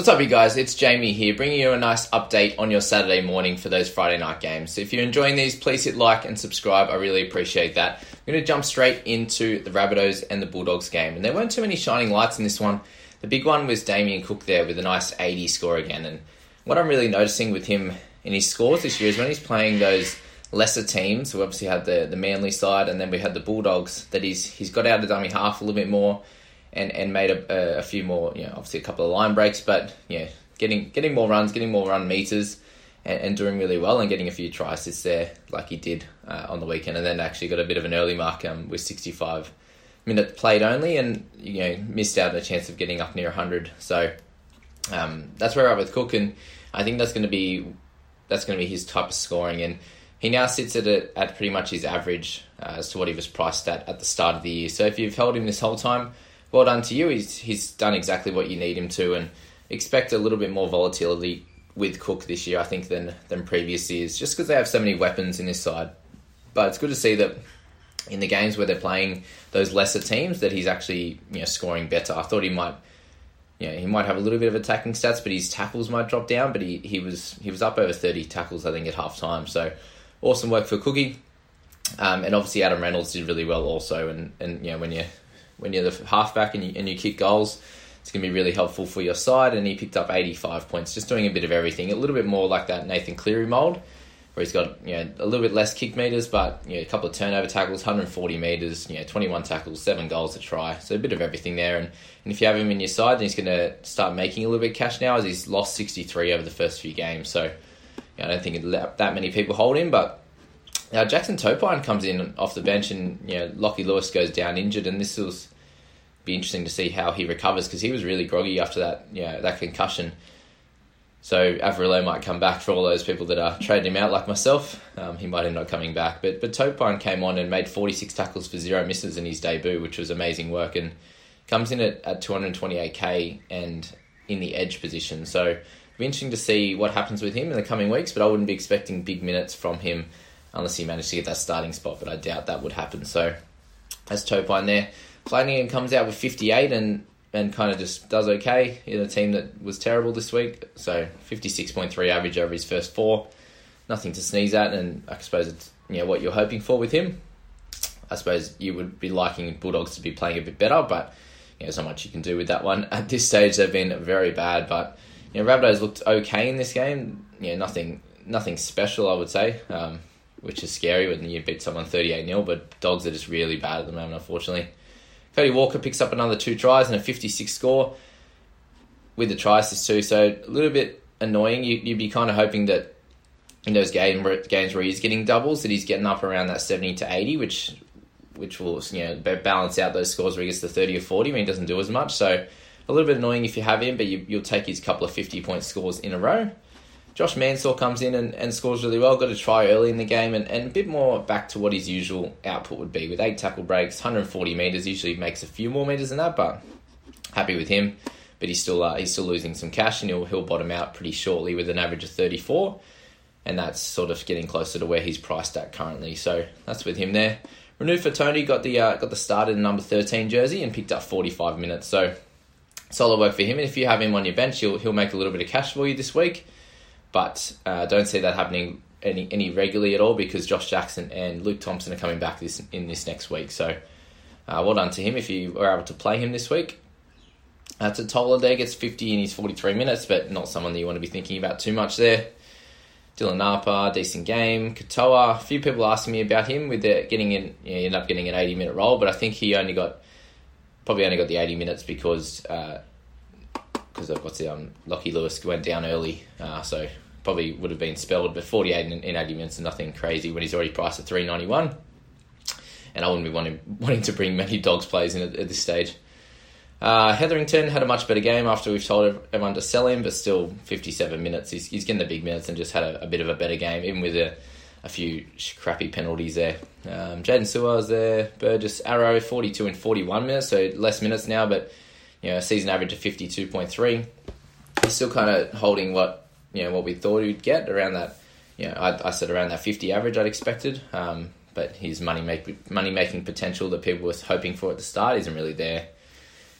What's up, you guys? It's Jamie here, bringing you a nice update on your Saturday morning for those Friday night games. So if you're enjoying these, please hit like and subscribe. I really appreciate that. I'm going to jump straight into the Rabbitohs and the Bulldogs game. And there weren't too many shining lights in this one. The big one was Damien Cook there with a nice 80 score again. And what I'm really noticing with him in his scores this year is when he's playing those lesser teams, we obviously had the, the Manly side and then we had the Bulldogs, that he's, he's got out of the dummy half a little bit more and and made a, a, few more, you know, obviously a couple of line breaks, but yeah, getting getting more runs, getting more run meters, and, and doing really well, and getting a few tries is there like he did uh, on the weekend, and then actually got a bit of an early mark um, with 65 minute played only, and you know missed out on a chance of getting up near 100. So um, that's where at with Cook, and I think that's going to be that's going to be his type of scoring, and he now sits at a, at pretty much his average uh, as to what he was priced at at the start of the year. So if you've held him this whole time well done to you. He's he's done exactly what you need him to, and expect a little bit more volatility with Cook this year, I think, than than previous years, just because they have so many weapons in this side. But it's good to see that in the games where they're playing those lesser teams, that he's actually you know scoring better. I thought he might. Know, he might have a little bit of attacking stats, but his tackles might drop down. But he, he was he was up over thirty tackles, I think, at half time. So awesome work for Cookie. Um, and obviously Adam Reynolds did really well also. And, and you know when you when you're the halfback and you, and you kick goals, it's going to be really helpful for your side. And he picked up 85 points, just doing a bit of everything. A little bit more like that Nathan Cleary mould, where he's got you know a little bit less kick meters, but you know, a couple of turnover tackles, 140 meters, you know 21 tackles, seven goals to try. So a bit of everything there. And, and if you have him in your side, then he's going to start making a little bit of cash now, as he's lost 63 over the first few games. So you know, I don't think that many people hold him, but. Now Jackson Topine comes in off the bench, and you know Lockie Lewis goes down injured, and this will be interesting to see how he recovers because he was really groggy after that, you know, that concussion. So Averillo might come back for all those people that are trading him out, like myself. Um, he might end up coming back, but but Topine came on and made 46 tackles for zero misses in his debut, which was amazing work, and comes in at, at 228k and in the edge position. So it'll be interesting to see what happens with him in the coming weeks. But I wouldn't be expecting big minutes from him unless he managed to get that starting spot. But I doubt that would happen. So as Topine there. Flanagan comes out with 58 and, and kind of just does okay in a team that was terrible this week. So 56.3 average over his first four. Nothing to sneeze at, and I suppose it's you know what you're hoping for with him. I suppose you would be liking Bulldogs to be playing a bit better, but you know, there's not much you can do with that one. At this stage, they've been very bad, but you know, Rabbitohs looked okay in this game. You know, nothing, nothing special, I would say, um, which is scary when you beat someone 38 0 but Dogs are just really bad at the moment, unfortunately. Cody Walker picks up another two tries and a 56 score with the try assist too. So a little bit annoying. You, would be kind of hoping that in those game, games where he's getting doubles, that he's getting up around that 70 to 80, which which will you know balance out those scores where he gets to 30 or 40 when he doesn't do as much. So a little bit annoying if you have him, but you, will take his couple of 50 point scores in a row. Josh Mansour comes in and, and scores really well. Got a try early in the game and, and a bit more back to what his usual output would be with eight tackle breaks, 140 metres. Usually makes a few more metres than that, but happy with him. But he's still uh, he's still losing some cash and he'll, he'll bottom out pretty shortly with an average of 34. And that's sort of getting closer to where he's priced at currently. So that's with him there. Renouf Atoni got the uh, got the start in number 13 jersey and picked up 45 minutes. So solid work for him. And if you have him on your bench, he'll he'll make a little bit of cash for you this week but uh, don't see that happening any any regularly at all because Josh Jackson and Luke Thompson are coming back this in this next week. So uh, well done to him if you are able to play him this week. Uh, Tola there gets 50 in his 43 minutes, but not someone that you want to be thinking about too much there. Dylan Napa, decent game. Katoa, a few people asking me about him with the, getting in, you know, ended up getting an 80 minute role, but I think he only got, probably only got the 80 minutes because uh, because the um, Lockie Lewis went down early, uh, so probably would have been spelled. But 48 in, in 80 minutes is nothing crazy when he's already priced at 391. And I wouldn't be wanting, wanting to bring many dogs players in at, at this stage. Uh, Hetherington had a much better game after we've told everyone to sell him, but still 57 minutes. He's, he's getting the big minutes and just had a, a bit of a better game, even with a, a few crappy penalties there. Um, Jaydn Su'A there, Burgess Arrow 42 and 41 minutes, so less minutes now, but you know, season average of 52.3. He's still kind of holding what, you know, what we thought he'd get around that, you know, I, I said around that 50 average I'd expected. Um, but his money make, money making potential that people were hoping for at the start isn't really there.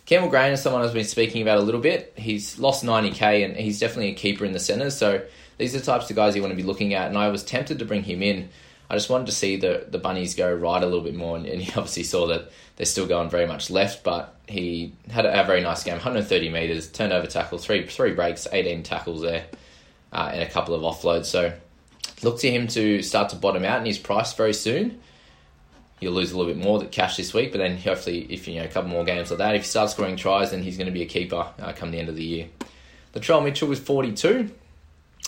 Campbell Graham is someone I've been speaking about a little bit. He's lost 90k and he's definitely a keeper in the centres. So these are the types of guys you want to be looking at. And I was tempted to bring him in. I just wanted to see the, the bunnies go right a little bit more. And, and he obviously saw that they're still going very much left, but he had a, a very nice game 130 metres, turnover tackle, three, three breaks, 18 tackles there, uh, and a couple of offloads. So look to him to start to bottom out and he's priced very soon. He'll lose a little bit more that cash this week, but then hopefully, if you know a couple more games like that, if he starts scoring tries, then he's going to be a keeper uh, come the end of the year. The Latrell Mitchell was 42.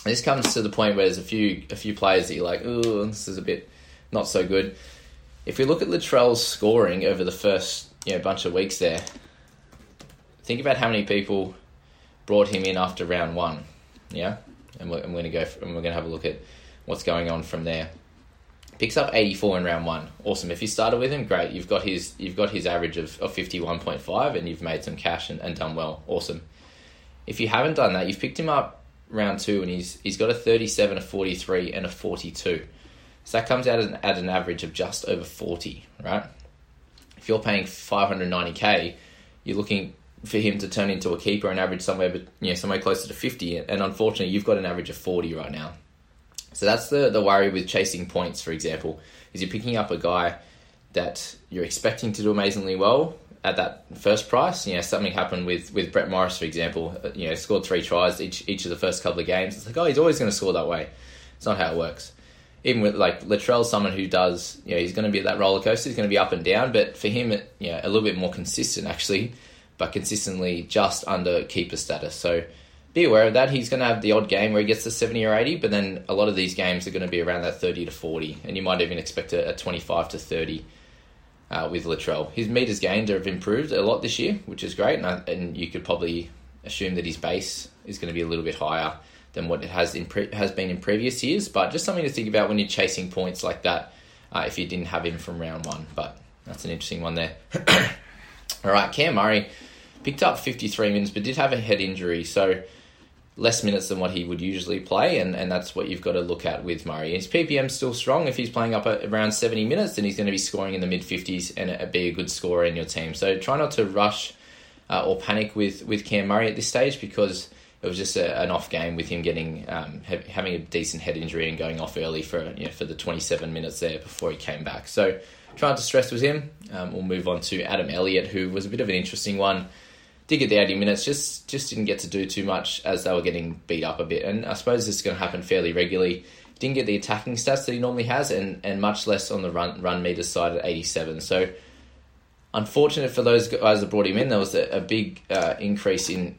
This comes to the point where there's a few a few players that you're like, oh, this is a bit not so good. If we look at Latrell's scoring over the first you know bunch of weeks there, think about how many people brought him in after round one, yeah, and we're, we're going to go and we're to have a look at what's going on from there. Picks up 84 in round one. Awesome. If you started with him, great. You've got his you've got his average of, of 51.5 and you've made some cash and, and done well. Awesome. If you haven't done that, you've picked him up round two and he's he's got a 37, a 43, and a 42. So that comes out at an, at an average of just over 40, right? If you're paying 590k, you're looking for him to turn into a keeper and average somewhere, but you know, somewhere closer to 50. And unfortunately, you've got an average of 40 right now. So that's the, the worry with chasing points, for example, is you're picking up a guy that you're expecting to do amazingly well at that first price. You know, something happened with, with Brett Morris, for example. Uh, you know, scored three tries each each of the first couple of games. It's like, oh, he's always going to score that way. It's not how it works. Even with like Latrell, someone who does, you know, he's going to be at that roller coaster. He's going to be up and down, but for him, you know, a little bit more consistent actually, but consistently just under keeper status. So be aware of that. He's going to have the odd game where he gets to 70 or 80, but then a lot of these games are going to be around that 30 to 40, and you might even expect a, a 25 to 30 uh, with Latrell. His meters gained have improved a lot this year, which is great, and, I, and you could probably assume that his base is going to be a little bit higher than what it has in pre- has been in previous years. But just something to think about when you're chasing points like that. Uh, if you didn't have him from round one, but that's an interesting one there. All right, Cam Murray picked up 53 minutes, but did have a head injury, so less minutes than what he would usually play, and, and that's what you've got to look at with Murray. His PPM still strong. If he's playing up at around 70 minutes, then he's going to be scoring in the mid 50s and be a good scorer in your team. So try not to rush uh, or panic with, with Cam Murray at this stage because it was just a, an off game with him getting um, ha- having a decent head injury and going off early for you know, for the 27 minutes there before he came back. So try not to stress with him. Um, we'll move on to Adam Elliott, who was a bit of an interesting one did get the 80 minutes, just just didn't get to do too much as they were getting beat up a bit. And I suppose this is going to happen fairly regularly. Didn't get the attacking stats that he normally has, and, and much less on the run run meter side at 87. So unfortunate for those guys that brought him in. There was a, a big uh, increase in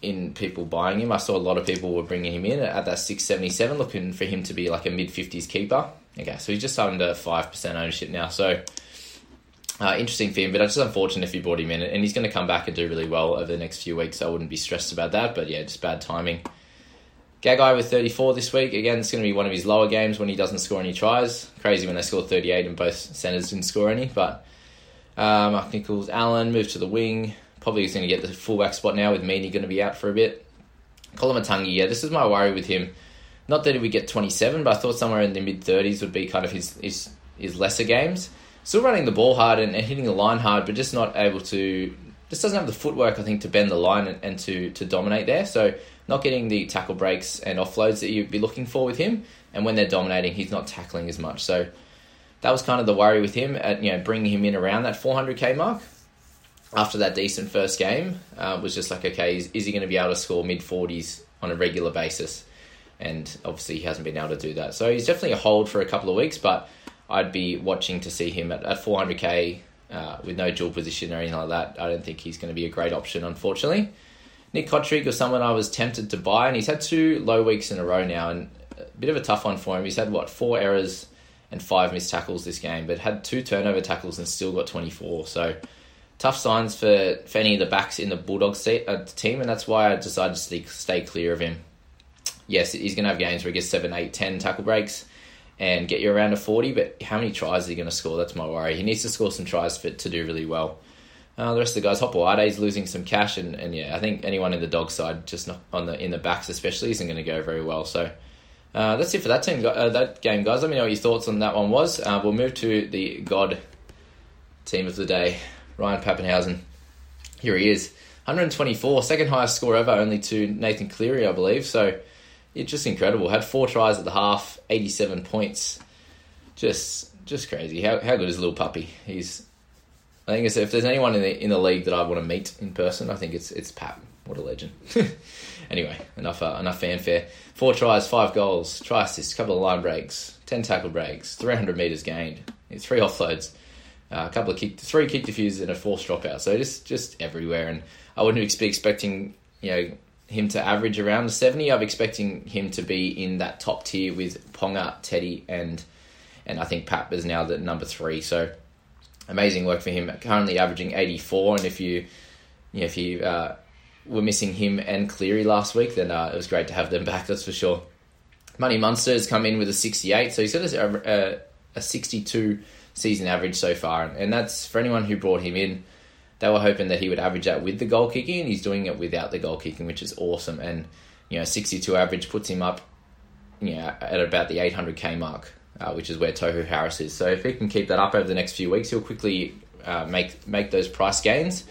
in people buying him. I saw a lot of people were bringing him in at that 677, looking for him to be like a mid 50s keeper. Okay, so he's just under 5% ownership now. So uh, interesting for him, but it's just unfortunate if you brought him in, and he's going to come back and do really well over the next few weeks. So I wouldn't be stressed about that, but yeah, just bad timing. Gagai with 34 this week. Again, it's going to be one of his lower games when he doesn't score any tries. Crazy when they score 38 and both centres didn't score any. But uh, Mark Nicholls, Allen moved to the wing. Probably he's going to get the fullback spot now with Meaney going to be out for a bit. Koloamatangi, yeah, this is my worry with him. Not that he would get 27, but I thought somewhere in the mid 30s would be kind of his, his, his lesser games. Still running the ball hard and, and hitting the line hard, but just not able to just doesn't have the footwork, I think, to bend the line and, and, to, to dominate there. So not getting the tackle breaks and offloads that you'd be looking for with him. And when they're dominating, he's not tackling as much. So that was kind of the worry with him at you know bringing him in around that 400k mark. After that decent first game, uh, was just like, okay, is, is he going to be able to score mid 40s on a regular basis? And obviously, he hasn't been able to do that. So he's definitely a hold for a couple of weeks, but I'd be watching to see him at, at 400k uh, with no dual position or anything like that. I don't think he's going to be a great option, unfortunately. Nick Cotric was someone I was tempted to buy, and he's had two low weeks in a row now, and a bit of a tough one for him. He's had what four errors and five missed tackles this game, but had two turnover tackles and still got 24. So tough signs for, for any of the backs in the Bulldogs uh, team, and that's why I decided to stay clear of him. Yes, he's going to have games where he gets 7, 8, 10 tackle breaks and get you around a 40, but how many tries is he going to score? That's my worry. He needs to score some tries for, to do really well. Uh, the rest of the guys, Hopoate's losing some cash, and, and yeah, I think anyone in the dog side, just not on the in the backs especially, isn't going to go very well. So uh, that's it for that team, uh, that game, guys. Let me know what your thoughts on that one was. Uh, we'll move to the God team of the day, Ryan Papenhuyzen. Here he is, 124, second highest score ever, only to Nathan Cleary, I believe. So it's just incredible. Had four tries at the half, 87 points. Just just crazy. How how good is little puppy? He's I think if there's anyone in the in the league that I want to meet in person, I think it's it's Pat. What a legend. anyway, enough uh, enough fanfare. Four tries, five goals, try assists, couple of line breaks, ten tackle breaks, 300 meters gained, three offloads, uh, a couple of kick, three kick defusers, and a forced dropout. So just just everywhere. And I wouldn't be expecting you know him to average around the 70. I'm expecting him to be in that top tier with Ponga, Teddy, and and I think Pap is now the number three. So amazing work for him. Currently averaging 84, and if you, you know, if you uh, were missing him and Cleary last week, then uh, it was great to have them back. That's for sure. Money Munster has come in with a 68, so he's got a, a, a 62 season average so far, and that's for anyone who brought him in. They were hoping that he would average that with the goal kicking, and he's doing it without the goal kicking, which is awesome. And you know, 62 average puts him up, you know, at about the 800k mark uh, which is where Tohu Harris is. So if he can keep that up over the next few weeks, he'll quickly uh, make make those price gains.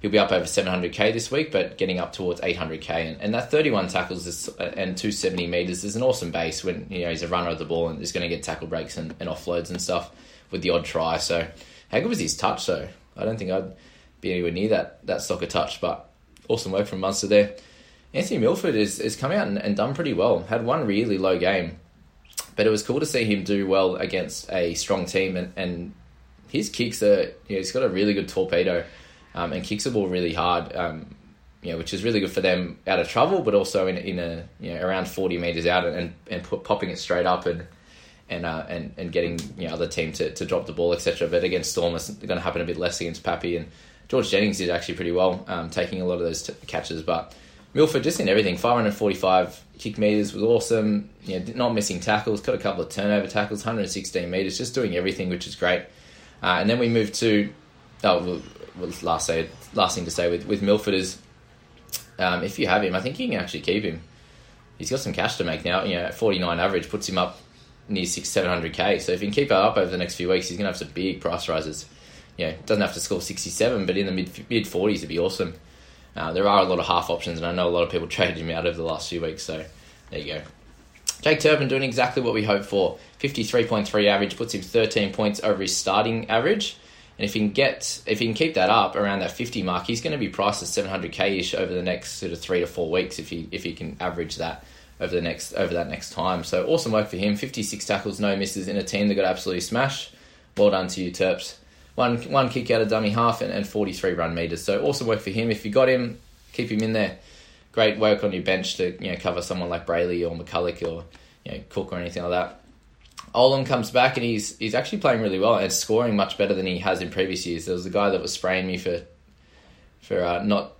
He'll be up over 700k this week, but getting up towards 800k, and, and that 31 tackles is, uh, and 270 meters is an awesome base when you know he's a runner of the ball and is going to get tackle breaks and, and offloads and stuff with the odd try. So how good was his touch? though? I don't think I'd be anywhere near that that soccer touch, but awesome work from Munster there. Anthony Milford is, is come out and, and done pretty well. Had one really low game, but it was cool to see him do well against a strong team, and, and his kicks are, you know, he's got a really good torpedo um, and kicks the ball really hard, um, you know, which is really good for them out of trouble, but also in, in a, you know, around 40 metres out and, and put, popping it straight up and, and, uh, and, and getting, you know, other team to, to drop the ball, etc. But against Storm, it's going to happen a bit less against Pappy, and George Jennings did actually pretty well, um, taking a lot of those t- catches, but Milford just in everything, 545 kick meters was awesome. You know, not missing tackles, got a couple of turnover tackles, 116 meters, just doing everything, which is great. Uh, and then we moved to, oh, well, last say, last thing to say with with Milford is, um, if you have him, I think you can actually keep him. He's got some cash to make now. You know, 49 average puts him up near six, seven hundred k. So if you can keep that up over the next few weeks, he's going to have some big price rises. You know, doesn't have to score 67, but in the mid mid 40s, it'd be awesome. Uh, there are a lot of half options, and I know a lot of people traded him out over the last few weeks. So there you go. Jake Turpin doing exactly what we hoped for. 53.3 average puts him 13 points over his starting average. And if he can get, if he can keep that up around that 50 mark, he's going to be priced at 700k ish over the next sort of three to four weeks. If he if he can average that over the next over that next time, so awesome work for him. 56 tackles, no misses in a team that got absolutely smashed. Well done to you, Terps one one kick out of dummy half and, and 43 run meters. So awesome work for him. If you got him, keep him in there. Great work on your bench to you know cover someone like Brailey or McCullough or you know Cook or anything like that. Olam comes back and he's he's actually playing really well and scoring much better than he has in previous years. There was a guy that was spraying me for for uh, not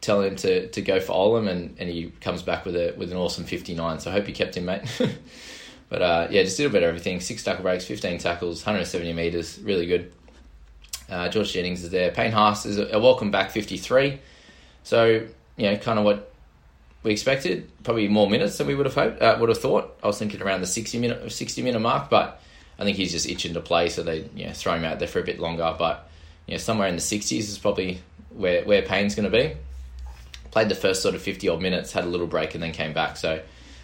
telling him to, to go for Olam and, and he comes back with a with an awesome 59. So I hope you kept him, mate. but uh, yeah, just a bit of everything. Six tackle breaks, 15 tackles, 170 metres, really good. Uh, George Jennings is there. Payne Haas is a, welcome back 53. So, you know, kind of what we expected. Probably more minutes than we would have hoped, uh, would have thought. I was thinking around the 60 minute 60 minute mark, but I think he's just itching to play, so they you know, throw him out there for a bit longer. But you know, somewhere in the 60s is probably where where Payne's going to be. Played the first sort of 50 odd minutes, had a little break, and then came back. So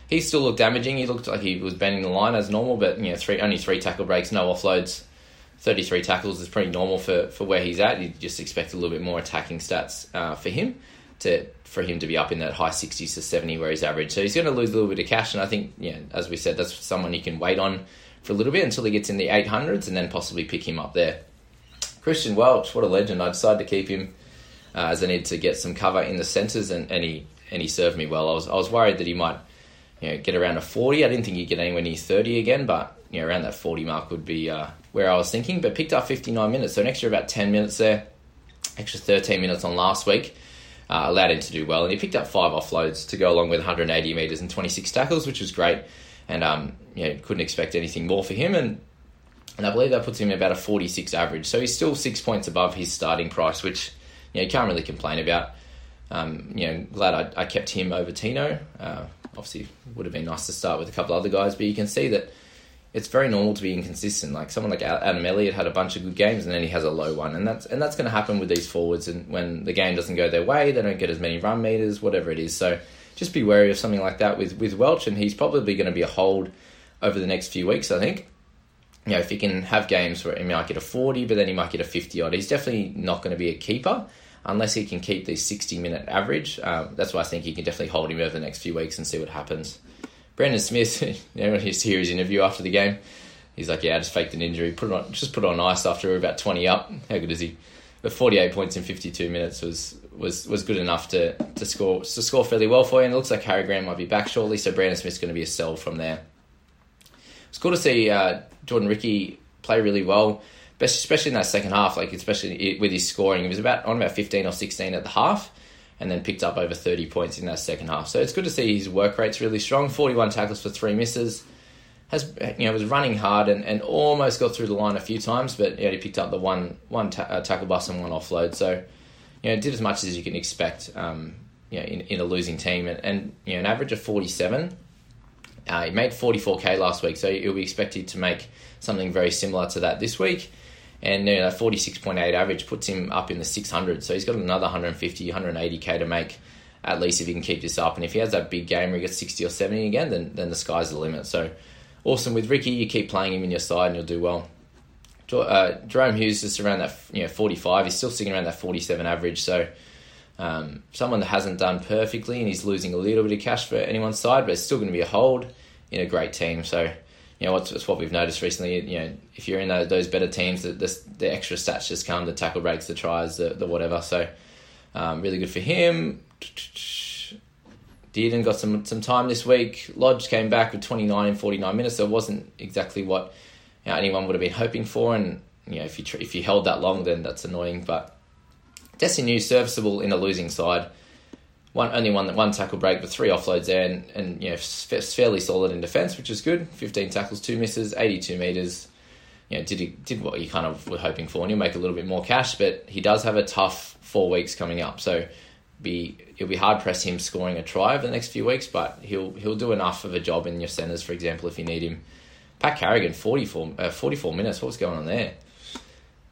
he still looked damaging. He looked like he was bending the line as normal, but you know, three only three tackle breaks, no offloads. 33 tackles is pretty normal for, for where he's at. You just expect a little bit more attacking stats uh, for him to for him to be up in that high 60s to 70 where he's average. So he's going to lose a little bit of cash, and I think, yeah, as we said, that's someone you can wait on for a little bit until he gets in the 800s and then possibly pick him up there. Christian Welch, what a legend. I decided to keep him uh, as I needed to get some cover in the centres, and, and, he, and he served me well. I was, I was worried that he might you know, get around a 40. I didn't think he'd get anywhere near 30 again, but you know, around that 40 mark would be uh, where I was thinking. But picked up 59 minutes, so an extra about 10 minutes there, extra 13 minutes on last week. Uh, allowed him to do well, and he picked up five offloads to go along with 180 meters and 26 tackles, which was great. And um, you know, couldn't expect anything more for him. And and I believe that puts him about a 46 average. So he's still six points above his starting price, which you know, you can't really complain about. Um, you know, glad I, I, kept him over Tino. Uh, obviously, would have been nice to start with a couple other guys, but you can see that it's very normal to be inconsistent. Like someone like Adam Elliott had a bunch of good games and then he has a low one, and that's and that's going to happen with these forwards. And when the game doesn't go their way, they don't get as many run meters, whatever it is. So just be wary of something like that with with Welch, and he's probably going to be a hold over the next few weeks. I think you know, if he can have games where he might get a 40, but then he might get a 50 odd, he's definitely not going to be a keeper unless he can keep the 60 minute average. Um, that's why I think you can definitely hold him over the next few weeks and see what happens. Brandon Smith, you know, he's his interview after the game, he's like, "Yeah, I just faked an injury, put it on, just put it on ice after we were about 20 up." How good is he? But 48 points in 52 minutes was was was good enough to to score to score fairly well for you. And it looks like Harry Grant might be back shortly, so Brandon Smith's going to be a sell from there. It's cool to see uh, Jordan Riki play really well, especially in that second half. Like especially with his scoring, he was about on about fifteen or sixteen at the half, and then picked up over thirty points in that second half. So it's good to see his work rate's really strong. Forty one tackles for three misses. Has you know was running hard and, and almost got through the line a few times, but yeah, he picked up the one one ta- uh, tackle bust and one offload. So you know did as much as you can expect. Um, you know, in, in a losing team, and, and you know an average of forty seven uh, he made 44k last week, so he'll be expected to make something very similar to that this week. And you know, 46.8 average puts him up in the 600. So he's got another 150, 180k to make at least if he can keep this up. And if he has that big game where he gets 60 or 70 again, then, then the sky's the limit. So awesome with Riki You keep playing him in your side and you'll do well. Uh, Jahrome Hughes is around that you know 45. He's still sitting around that 47 average. So um, someone that hasn't done perfectly and he's losing a little bit of cash for anyone's side, but it's still going to be a hold in a great team. So, you know, what's, what we've noticed recently. You know, if you're in those, those better teams, the, the, the, extra stats just come, the tackle breaks, the tries, the, the whatever. So, um, really good for him. Dearden got some some time this week. Lodge came back with 29 and 49 minutes, so it wasn't exactly what you know, anyone would have been hoping for. And you know, if you if you held that long, then that's annoying. But Desi serviceable in a losing side. One only one one tackle break, but three offloads there, and, and you know fairly solid in defence, which is good. Fifteen tackles, two misses, eighty two meters. You know, did he, did what you kind of were hoping for, and he'll make a little bit more cash. But he does have a tough four weeks coming up, so be it'll be hard press him scoring a try over the next few weeks. But he'll he'll do enough of a job in your centres, for example, if you need him. Pat Carrigan, 44, uh, 44 minutes. Going on there?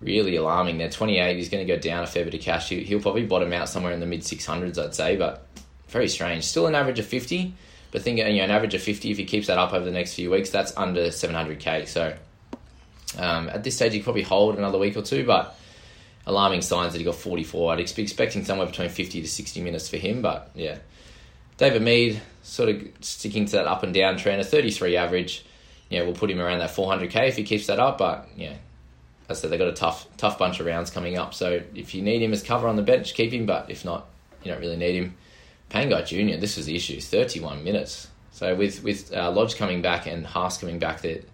Really alarming. They're 28. He's going to go down a fair bit of cash. He'll probably bottom out somewhere in the mid 600s, I'd say, but very strange. Still an average of 50, but think you know an average of 50. If he keeps that up over the next few weeks, that's under 700k. So um, at this stage, he probably hold another week or two, but alarming signs that he got 44. I'd be expecting somewhere between 50 to 60 minutes for him, but yeah. David Mead sort of sticking to that up and down trend, a 33 average. Yeah, we'll put him around that 400k if he keeps that up, but yeah, I said they've got a tough tough bunch of rounds coming up. So if you need him as cover on the bench, keep him. But if not, you don't really need him. Pangai Junior, this was the issue. Thirty one minutes. So with with uh, Lodge coming back and Haas coming back, that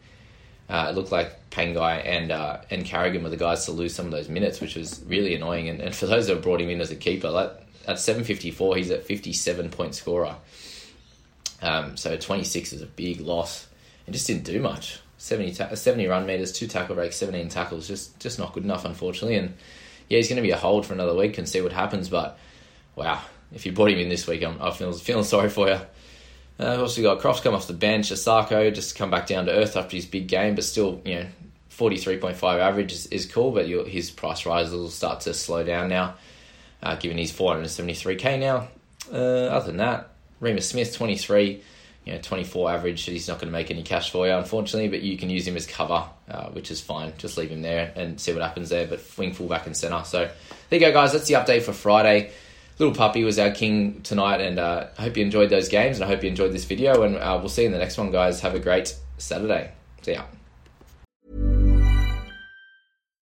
Uh, it looked like Pangai and uh, and Carrigan were the guys to lose some of those minutes, which was really annoying. And, and for those that brought him in as a keeper, that, at 754, he's at 57 point scorer. Um, so 26 is a big loss and just didn't do much. 70, ta- 70 run meters, two tackle breaks, 17 tackles, just just not good enough, unfortunately. And yeah, he's going to be a hold for another week and see what happens. But wow, if you brought him in this week, I'm, I'm feeling, feeling sorry for you. Uh, have also got Crofts come off the bench. Isaako just come back down to earth after his big game, but still, you know, 43.5 average is, is cool, but his price rises will start to slow down now, uh, given he's 473k now. Uh, other than that, Reimis Smith, 23, you know, 24 average. He's not going to make any cash for you, unfortunately, but you can use him as cover, uh, which is fine. Just leave him there and see what happens there, but wing fullback and centre. So there you go, guys. That's the update for Friday. Little Puppy was our king tonight, and uh, I hope you enjoyed those games, and I hope you enjoyed this video, and uh, we'll see you in the next one, guys. Have a great Saturday. See ya.